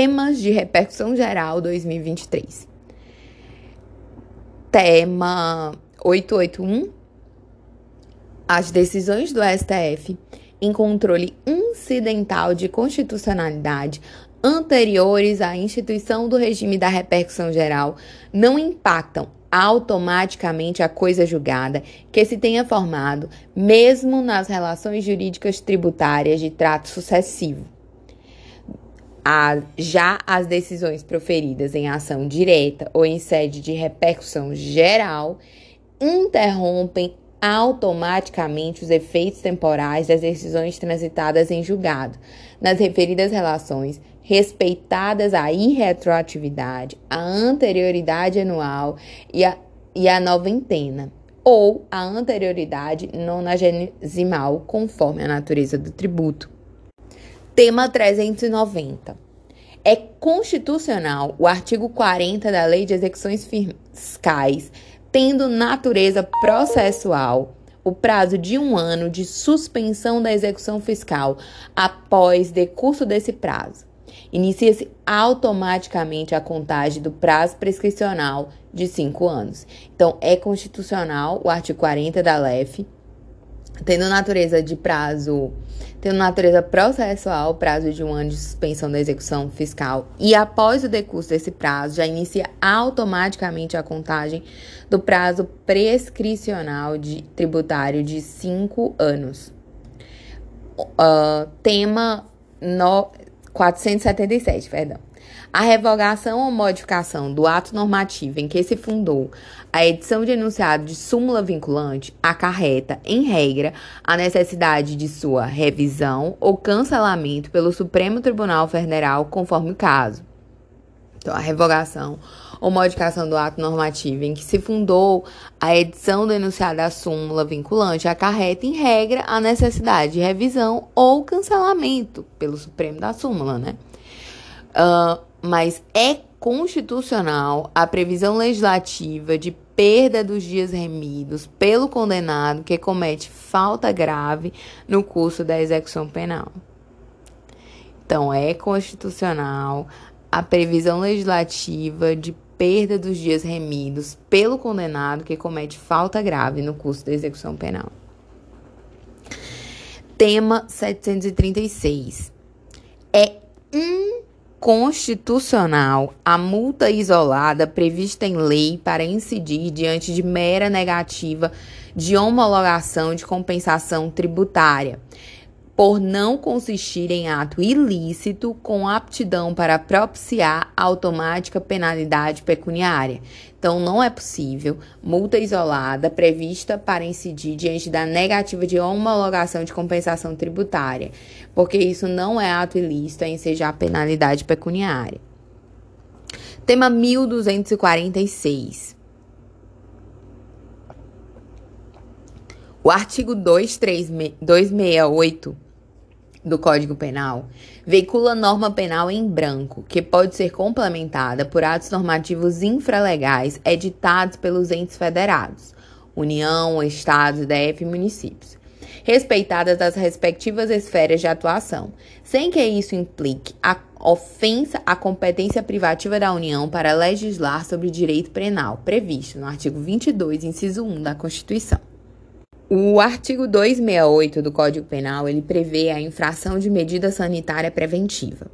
Temas de repercussão geral 2023. Tema 881. As decisões do STF em controle incidental de constitucionalidade anteriores à instituição do regime da repercussão geral não impactam automaticamente a coisa julgada que se tenha formado, mesmo nas relações jurídicas tributárias de trato sucessivo. A, já as decisões proferidas em ação direta ou em sede de repercussão geral interrompem automaticamente os efeitos temporais das decisões transitadas em julgado, nas referidas relações, respeitadas a irretroatividade, a anterioridade anual e a, e a noventena, ou a anterioridade nonagesimal, conforme a natureza do tributo. Tema 390. É constitucional o artigo 40 da Lei de Execuções Fiscais tendo natureza processual, o prazo de um ano de suspensão da execução fiscal após decurso desse prazo. Inicia-se automaticamente a contagem do prazo prescricional de cinco anos. Então, é constitucional o artigo 40 da LEF, tendo natureza de prazo tendo natureza processual, prazo de um ano de suspensão da execução fiscal, e após o decurso desse prazo, já inicia automaticamente a contagem do prazo prescricional de tributário de cinco anos. Uh, tema no, 477, perdão. A revogação ou modificação do ato normativo em que se fundou a edição de enunciado de súmula vinculante acarreta, em regra, a necessidade de sua revisão ou cancelamento pelo Supremo Tribunal Federal, conforme o caso. Então, a revogação ou modificação do ato normativo em que se fundou a edição do enunciado da súmula vinculante acarreta, em regra, a necessidade de revisão ou cancelamento pelo Supremo da súmula, né? Uh, mas é constitucional a previsão legislativa de perda dos dias remidos pelo condenado que comete falta grave no curso da execução penal. Então, é constitucional a previsão legislativa de perda dos dias remidos pelo condenado que comete falta grave no curso da execução penal. Tema 736. É um constitucional a multa isolada prevista em lei para incidir diante de mera negativa de homologação de compensação tributária, por não consistir em ato ilícito com aptidão para propiciar automática penalidade pecuniária. Então, não é possível multa isolada prevista para incidir diante da negativa de homologação de compensação tributária, porque isso não é ato ilícito a ensejar penalidade pecuniária. Tema 1246. O artigo 268 do Código Penal veicula norma penal em branco, que pode ser complementada por atos normativos infralegais editados pelos entes federados, União, Estados, DF e municípios, respeitadas as respectivas esferas de atuação, sem que isso implique a ofensa à competência privativa da União para legislar sobre direito penal, previsto no artigo 22, inciso 1 da Constituição. O artigo 268 do Código Penal, ele prevê a infração de medida sanitária preventiva.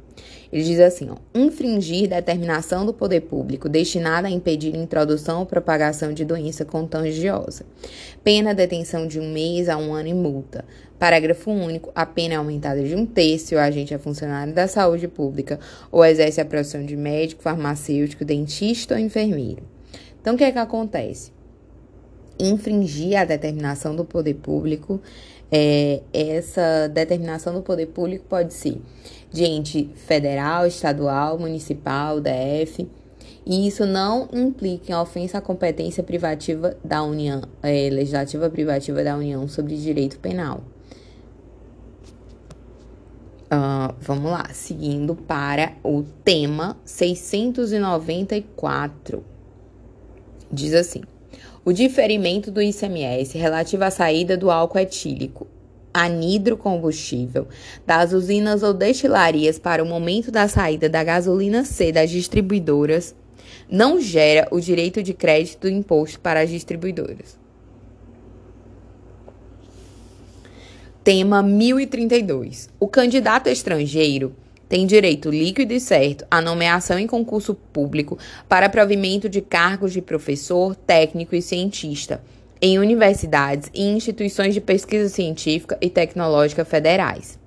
Ele diz assim, ó, infringir determinação do poder público destinada a impedir introdução ou propagação de doença contagiosa. Pena detenção de um mês a um ano e multa. Parágrafo único, a pena é aumentada de um terço se o agente é funcionário da saúde pública ou exerce a profissão de médico, farmacêutico, dentista ou enfermeiro. Então, o que é que acontece? Infringir a determinação do poder público. É, essa determinação do poder público pode ser de ente federal, estadual, municipal, DF. E isso não implica em ofensa à competência privativa da União, é, legislativa privativa da União sobre direito penal. Uh, vamos lá, seguindo para o tema 694. Diz assim: o diferimento do ICMS relativo à saída do álcool etílico anidrocombustível das usinas ou destilarias para o momento da saída da gasolina C das distribuidoras não gera o direito de crédito do imposto para as distribuidoras. Tema 1032. O candidato estrangeiro tem direito líquido e certo à nomeação em concurso público para provimento de cargos de professor, técnico e cientista em universidades e instituições de pesquisa científica e tecnológica federais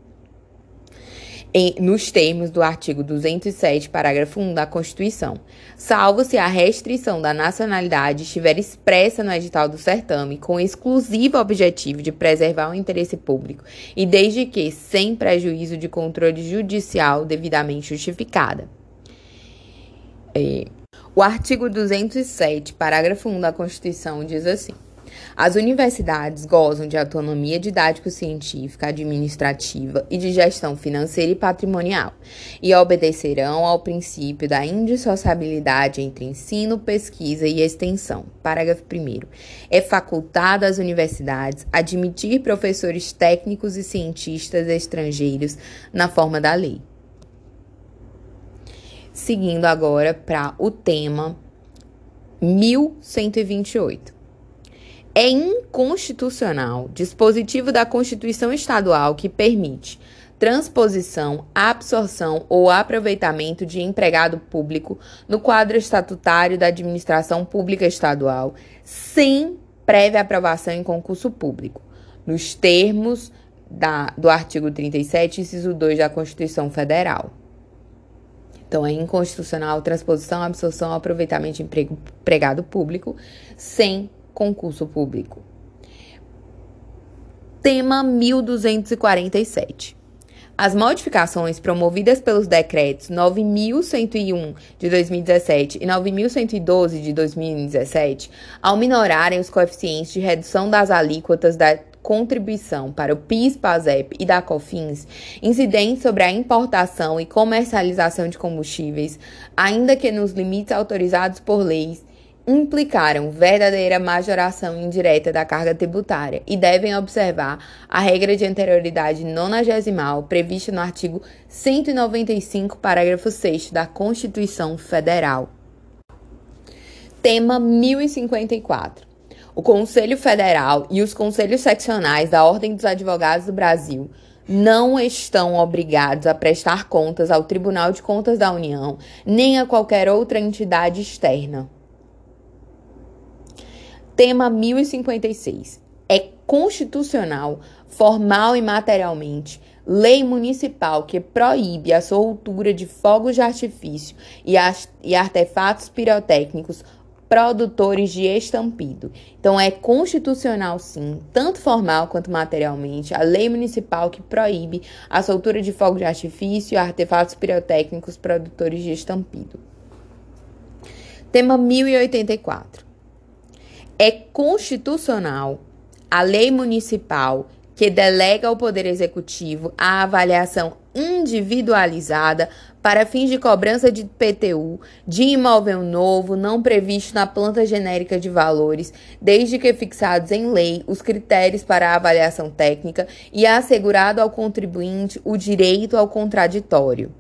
em, nos termos do artigo 207, parágrafo 1 da Constituição, salvo se a restrição da nacionalidade estiver expressa no edital do certame com exclusivo objetivo de preservar o interesse público e desde que sem prejuízo de controle judicial devidamente justificada. É, o artigo 207, parágrafo 1 da Constituição diz assim: as universidades gozam de autonomia didático-científica, administrativa e de gestão financeira e patrimonial e obedecerão ao princípio da indissociabilidade entre ensino, pesquisa e extensão. Parágrafo 1. É facultado às universidades admitir professores técnicos e cientistas estrangeiros na forma da lei. Seguindo agora para o tema 1128. É inconstitucional dispositivo da Constituição Estadual que permite transposição, absorção ou aproveitamento de empregado público no quadro estatutário da administração pública estadual, sem prévia aprovação em concurso público, nos termos da, do artigo 37, inciso 2 da Constituição Federal. Então, é inconstitucional transposição, absorção, aproveitamento de emprego, empregado público sem concurso público. Tema 1247. As modificações promovidas pelos decretos 9101 de 2017 e 9112 de 2017, ao minorarem os coeficientes de redução das alíquotas da contribuição para o PIS, PASEP e da COFINS, incidentes sobre a importação e comercialização de combustíveis, ainda que nos limites autorizados por leis implicaram verdadeira majoração indireta da carga tributária e devem observar a regra de anterioridade nonagesimal prevista no artigo 195, parágrafo 6 da Constituição Federal. Tema 1054. O Conselho Federal e os conselhos seccionais da Ordem dos Advogados do Brasil não estão obrigados a prestar contas ao Tribunal de Contas da União nem a qualquer outra entidade externa. Tema 1056. É constitucional, formal e materialmente, lei municipal que proíbe a soltura de fogos de artifício e, e artefatos pirotécnicos produtores de estampido. Então, é constitucional, sim, tanto formal quanto materialmente, a lei municipal que proíbe a soltura de fogos de artifício e artefatos pirotécnicos produtores de estampido. Tema 1084 é constitucional a lei municipal que delega ao Poder Executivo a avaliação individualizada para fins de cobrança de PTU de imóvel novo não previsto na planta genérica de valores, desde que fixados em lei os critérios para a avaliação técnica e assegurado ao contribuinte o direito ao contraditório.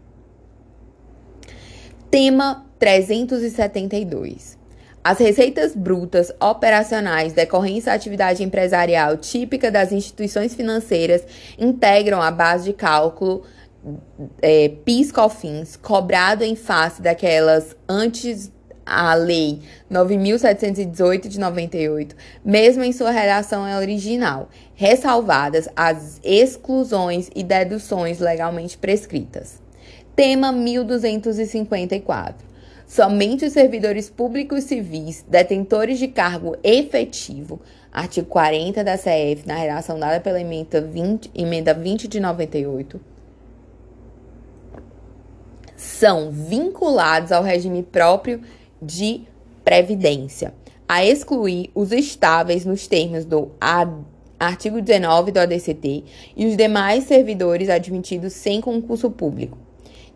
Tema 372. As receitas brutas operacionais decorrentes da atividade empresarial típica das instituições financeiras integram a base de cálculo é, PIS/COFINS cobrado em face daquelas antes a Lei 9.718 de 98, mesmo em sua redação original, ressalvadas as exclusões e deduções legalmente prescritas. Tema 1254. Somente os servidores públicos civis, detentores de cargo efetivo, artigo 40 da CF, na redação dada pela emenda 20, emenda 20 de 98, são vinculados ao regime próprio de previdência, a excluir os estáveis nos termos do artigo 19 do ADCT e os demais servidores admitidos sem concurso público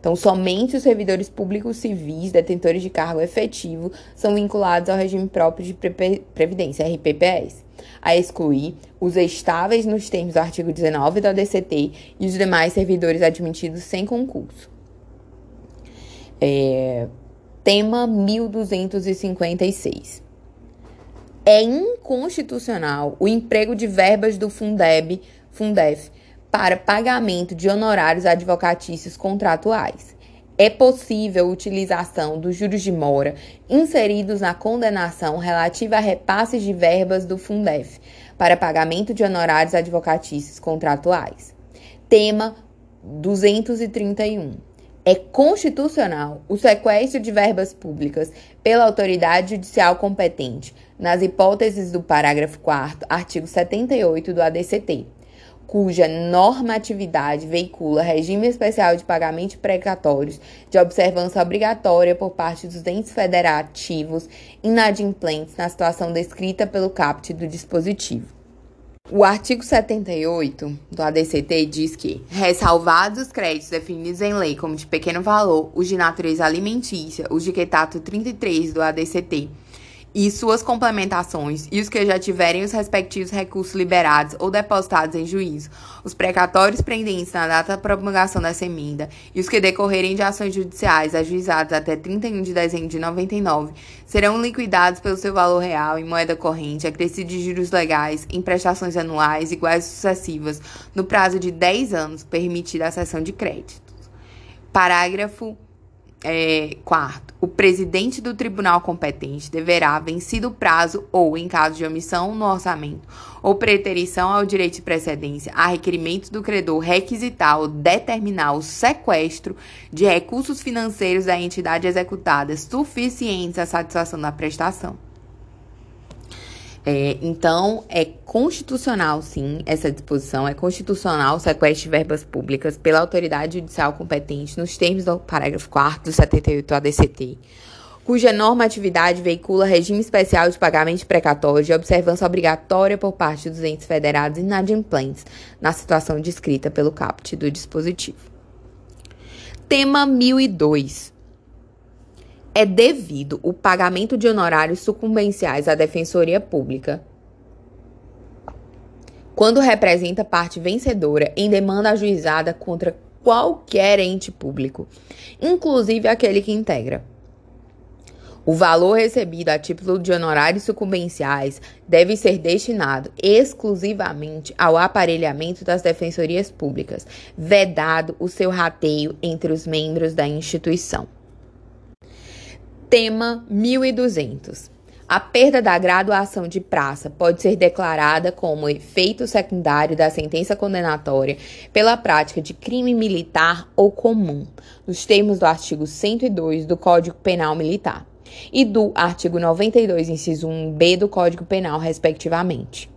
então, somente os servidores públicos civis, detentores de cargo efetivo, são vinculados ao regime próprio de previdência, RPPS. a excluir os estáveis nos termos do artigo 19 da DCT e os demais servidores admitidos sem concurso. É, tema 1256. É inconstitucional o emprego de verbas do Fundeb, Fundef para pagamento de honorários advocatícios contratuais. É possível utilização dos juros de mora inseridos na condenação relativa a repasses de verbas do Fundef para pagamento de honorários advocatícios contratuais. Tema 231. É constitucional o sequestro de verbas públicas pela autoridade judicial competente, nas hipóteses do parágrafo 4 artigo 78 do ADCT cuja normatividade veicula regime especial de pagamento precatórios de observância obrigatória por parte dos entes federativos inadimplentes na situação descrita pelo caput do dispositivo. O artigo 78 do ADCT diz que, ressalvados os créditos definidos em lei como de pequeno valor, os de natureza alimentícia, os de quetato 33 do ADCT, e suas complementações e os que já tiverem os respectivos recursos liberados ou depositados em juízo, os precatórios pendentes na data da promulgação dessa emenda e os que decorrerem de ações judiciais ajuizadas até 31 de dezembro de 99 serão liquidados pelo seu valor real em moeda corrente, acrescido de juros legais em prestações anuais iguais sucessivas no prazo de 10 anos, permitida a cessão de créditos. Parágrafo é, quarto, o presidente do tribunal competente deverá, vencido o prazo ou, em caso de omissão no orçamento ou preterição ao direito de precedência, a requerimento do credor, requisitar ou determinar o sequestro de recursos financeiros da entidade executada suficientes à satisfação da prestação. É, então, é constitucional, sim, essa disposição. É constitucional o sequestro de verbas públicas pela autoridade judicial competente nos termos do parágrafo 4 do 78 ADCT, cuja normatividade veicula regime especial de pagamento precatório de observância obrigatória por parte dos entes federados inadimplentes na situação descrita pelo caput do dispositivo. Tema 1002 é devido o pagamento de honorários sucumbenciais à Defensoria Pública quando representa parte vencedora em demanda ajuizada contra qualquer ente público, inclusive aquele que integra. O valor recebido a título de honorários sucumbenciais deve ser destinado exclusivamente ao aparelhamento das defensorias públicas, vedado o seu rateio entre os membros da instituição. Tema 1200. A perda da graduação de praça pode ser declarada como efeito secundário da sentença condenatória pela prática de crime militar ou comum, nos termos do artigo 102 do Código Penal Militar e do artigo 92, inciso 1b do Código Penal, respectivamente.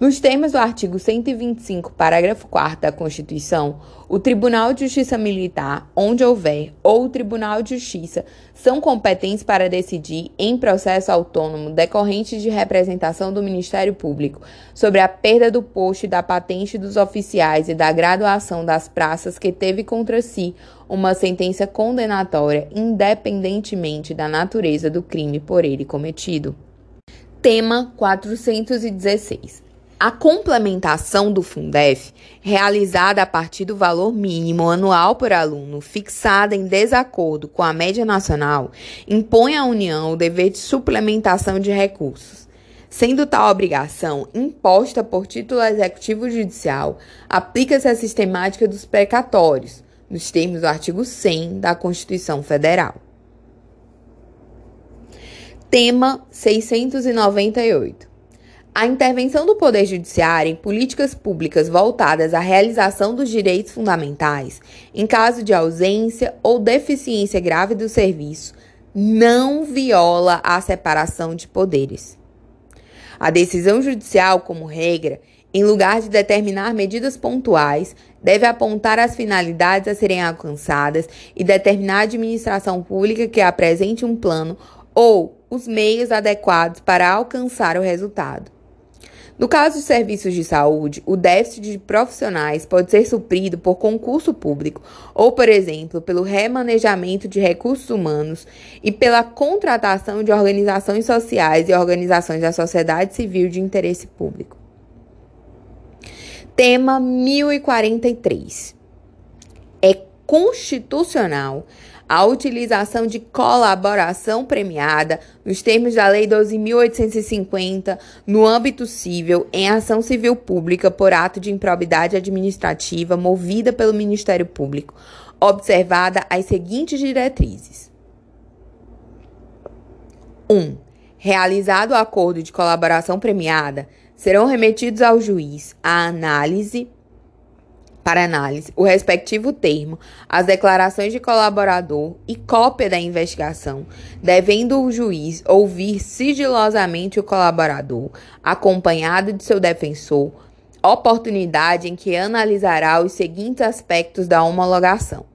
Nos termos do artigo 125, parágrafo 4 da Constituição, o Tribunal de Justiça Militar, onde houver, ou o Tribunal de Justiça são competentes para decidir, em processo autônomo decorrente de representação do Ministério Público, sobre a perda do posto e da patente dos oficiais e da graduação das praças que teve contra si uma sentença condenatória, independentemente da natureza do crime por ele cometido. Tema 416. A complementação do Fundef, realizada a partir do valor mínimo anual por aluno, fixada em desacordo com a média nacional, impõe à União o dever de suplementação de recursos. Sendo tal obrigação imposta por título executivo judicial, aplica-se a sistemática dos precatórios, nos termos do artigo 100 da Constituição Federal. Tema 698. A intervenção do Poder Judiciário em políticas públicas voltadas à realização dos direitos fundamentais, em caso de ausência ou deficiência grave do serviço, não viola a separação de poderes. A decisão judicial, como regra, em lugar de determinar medidas pontuais, deve apontar as finalidades a serem alcançadas e determinar a administração pública que apresente um plano ou os meios adequados para alcançar o resultado. No caso de serviços de saúde, o déficit de profissionais pode ser suprido por concurso público ou, por exemplo, pelo remanejamento de recursos humanos e pela contratação de organizações sociais e organizações da sociedade civil de interesse público. Tema 1043. É constitucional a utilização de colaboração premiada nos termos da Lei 12.850 no âmbito civil em ação civil pública por ato de improbidade administrativa movida pelo Ministério Público, observada as seguintes diretrizes. 1. Um, realizado o acordo de colaboração premiada, serão remetidos ao juiz a análise para análise o respectivo termo, as declarações de colaborador e cópia da investigação, devendo o juiz ouvir sigilosamente o colaborador, acompanhado de seu defensor, oportunidade em que analisará os seguintes aspectos da homologação: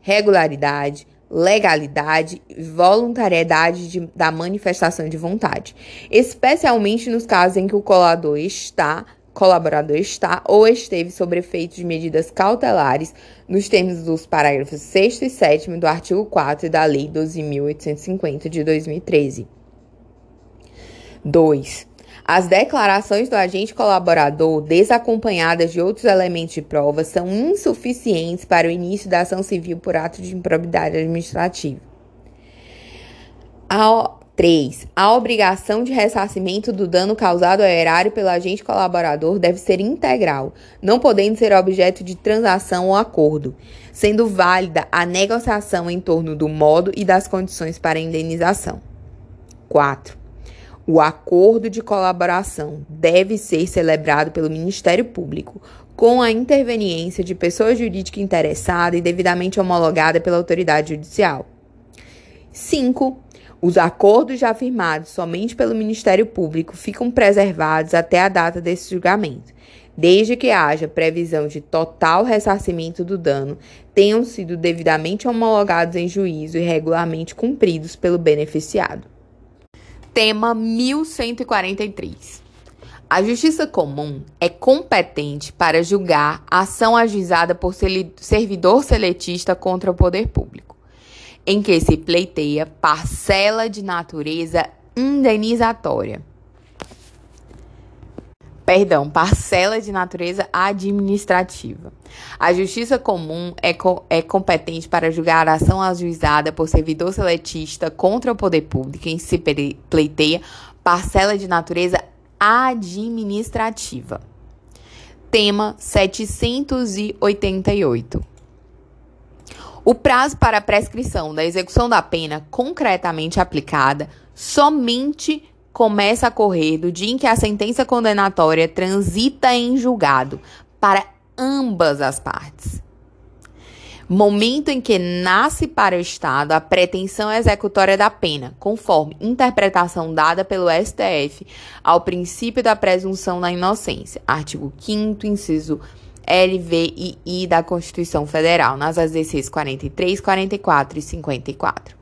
regularidade, legalidade e voluntariedade de, da manifestação de vontade, especialmente nos casos em que o colador está colaborador está ou esteve sob efeito de medidas cautelares nos termos dos parágrafos 6 e 7 do artigo 4 da Lei 12.850 de 2013. 2. As declarações do agente colaborador, desacompanhadas de outros elementos de prova, são insuficientes para o início da ação civil por ato de improbidade administrativa. A 3. A obrigação de ressarcimento do dano causado ao erário pelo agente colaborador deve ser integral, não podendo ser objeto de transação ou acordo, sendo válida a negociação em torno do modo e das condições para indenização. 4. O acordo de colaboração deve ser celebrado pelo Ministério Público, com a interveniência de pessoa jurídica interessada e devidamente homologada pela autoridade judicial. 5. Os acordos já firmados somente pelo Ministério Público ficam preservados até a data desse julgamento, desde que haja previsão de total ressarcimento do dano, tenham sido devidamente homologados em juízo e regularmente cumpridos pelo beneficiado. Tema 1143. A Justiça Comum é competente para julgar ação ajuizada por servidor seletista contra o poder público em que se pleiteia parcela de natureza indenizatória. Perdão, parcela de natureza administrativa. A Justiça Comum é, co é competente para julgar a ação ajuizada por servidor seletista contra o poder público em que se pleiteia parcela de natureza administrativa. Tema 788. O prazo para a prescrição da execução da pena concretamente aplicada somente começa a correr do dia em que a sentença condenatória transita em julgado para ambas as partes. Momento em que nasce para o Estado a pretensão executória da pena, conforme interpretação dada pelo STF ao princípio da presunção da inocência. Artigo 5 inciso LVII da Constituição Federal, nas ADCs 43, 44 e 54.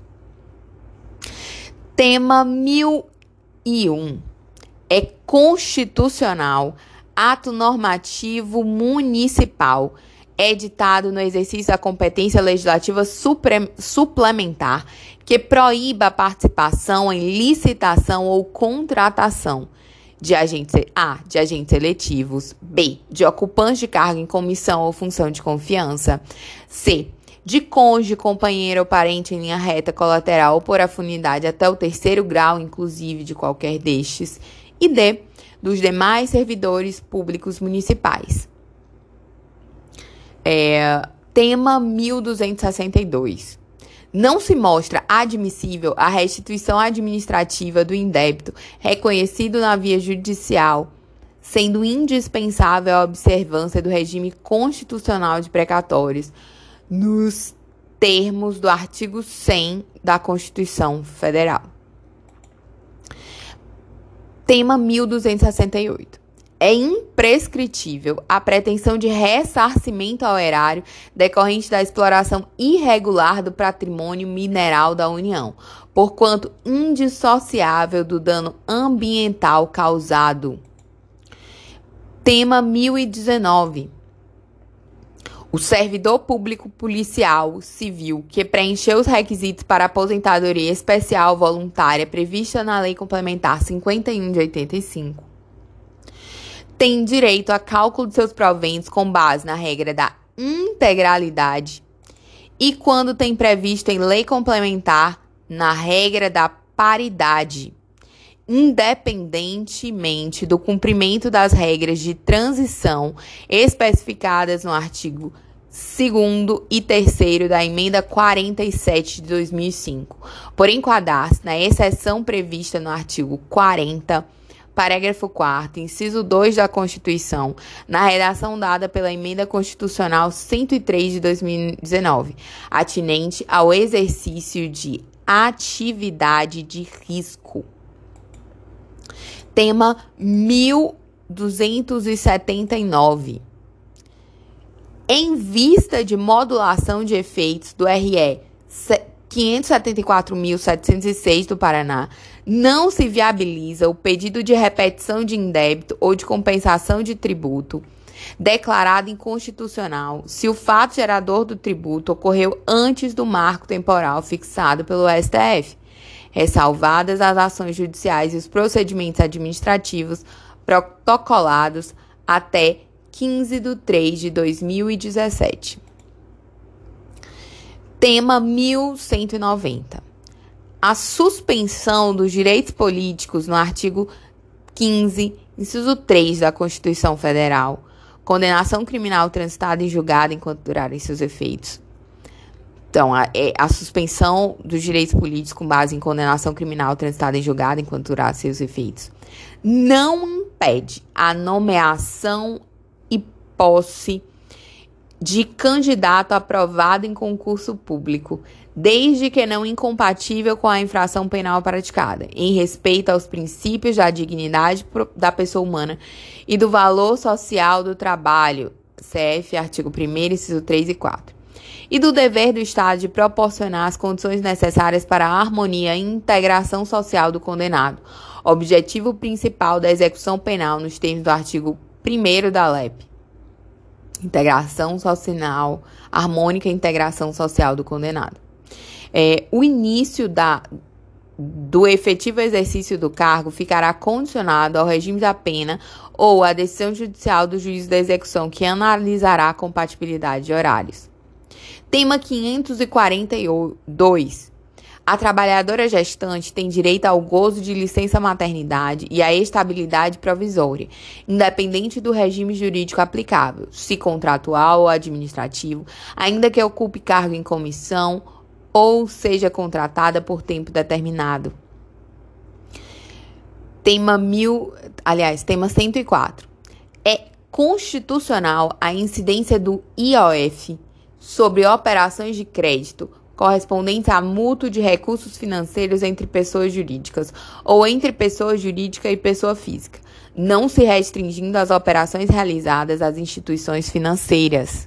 Tema 1001 é constitucional, ato normativo municipal, editado no exercício da competência legislativa suplementar, que proíba a participação em licitação ou contratação de agentes A, de agentes eletivos, B, de ocupantes de cargo em comissão ou função de confiança, C, de cônjuge, companheiro ou parente em linha reta colateral ou por afinidade até o terceiro grau, inclusive de qualquer destes, e D, dos demais servidores públicos municipais. É, tema 1262. Não se mostra admissível a restituição administrativa do indébito reconhecido na via judicial, sendo indispensável a observância do regime constitucional de precatórios nos termos do artigo 100 da Constituição Federal. Tema 1268 é imprescritível a pretensão de ressarcimento ao erário decorrente da exploração irregular do patrimônio mineral da União, porquanto indissociável do dano ambiental causado. Tema 1019. O servidor público policial civil que preencheu os requisitos para aposentadoria especial voluntária prevista na Lei Complementar 51 de 85 tem direito a cálculo de seus proventos com base na regra da integralidade e quando tem previsto em lei complementar na regra da paridade, independentemente do cumprimento das regras de transição especificadas no artigo 2 e 3 da emenda 47 de 2005, por enquadrar-se na exceção prevista no artigo 40 parágrafo 4 inciso 2 da Constituição, na redação dada pela Emenda Constitucional 103 de 2019, atinente ao exercício de atividade de risco. Tema 1279. Em vista de modulação de efeitos do RE 574.706 do Paraná, não se viabiliza o pedido de repetição de indébito ou de compensação de tributo declarado inconstitucional se o fato gerador do tributo ocorreu antes do marco temporal fixado pelo STF, ressalvadas as ações judiciais e os procedimentos administrativos protocolados até 15 de 3 de 2017. Tema 1190. A suspensão dos direitos políticos no artigo 15, inciso 3 da Constituição Federal. Condenação criminal transitada em julgado enquanto durarem seus efeitos. Então, a, é, a, suspensão dos direitos políticos com base em condenação criminal transitada em julgado enquanto durar seus efeitos não impede a nomeação e posse de candidato aprovado em concurso público, desde que não incompatível com a infração penal praticada, em respeito aos princípios da dignidade da pessoa humana e do valor social do trabalho, CF, artigo 1 inciso 3 e 4. E do dever do Estado de proporcionar as condições necessárias para a harmonia e integração social do condenado, objetivo principal da execução penal nos termos do artigo 1 da LEP integração social, harmônica integração social do condenado. É, o início da, do efetivo exercício do cargo ficará condicionado ao regime da pena ou à decisão judicial do juiz da execução, que analisará a compatibilidade de horários. Tema 542. A trabalhadora gestante tem direito ao gozo de licença maternidade e à estabilidade provisória, independente do regime jurídico aplicável, se contratual ou administrativo, ainda que ocupe cargo em comissão ou seja contratada por tempo determinado. Tema mil, aliás, tema 104. É constitucional a incidência do IOF sobre operações de crédito correspondentes a mútuo de recursos financeiros entre pessoas jurídicas ou entre pessoa jurídica e pessoa física, não se restringindo às operações realizadas às instituições financeiras.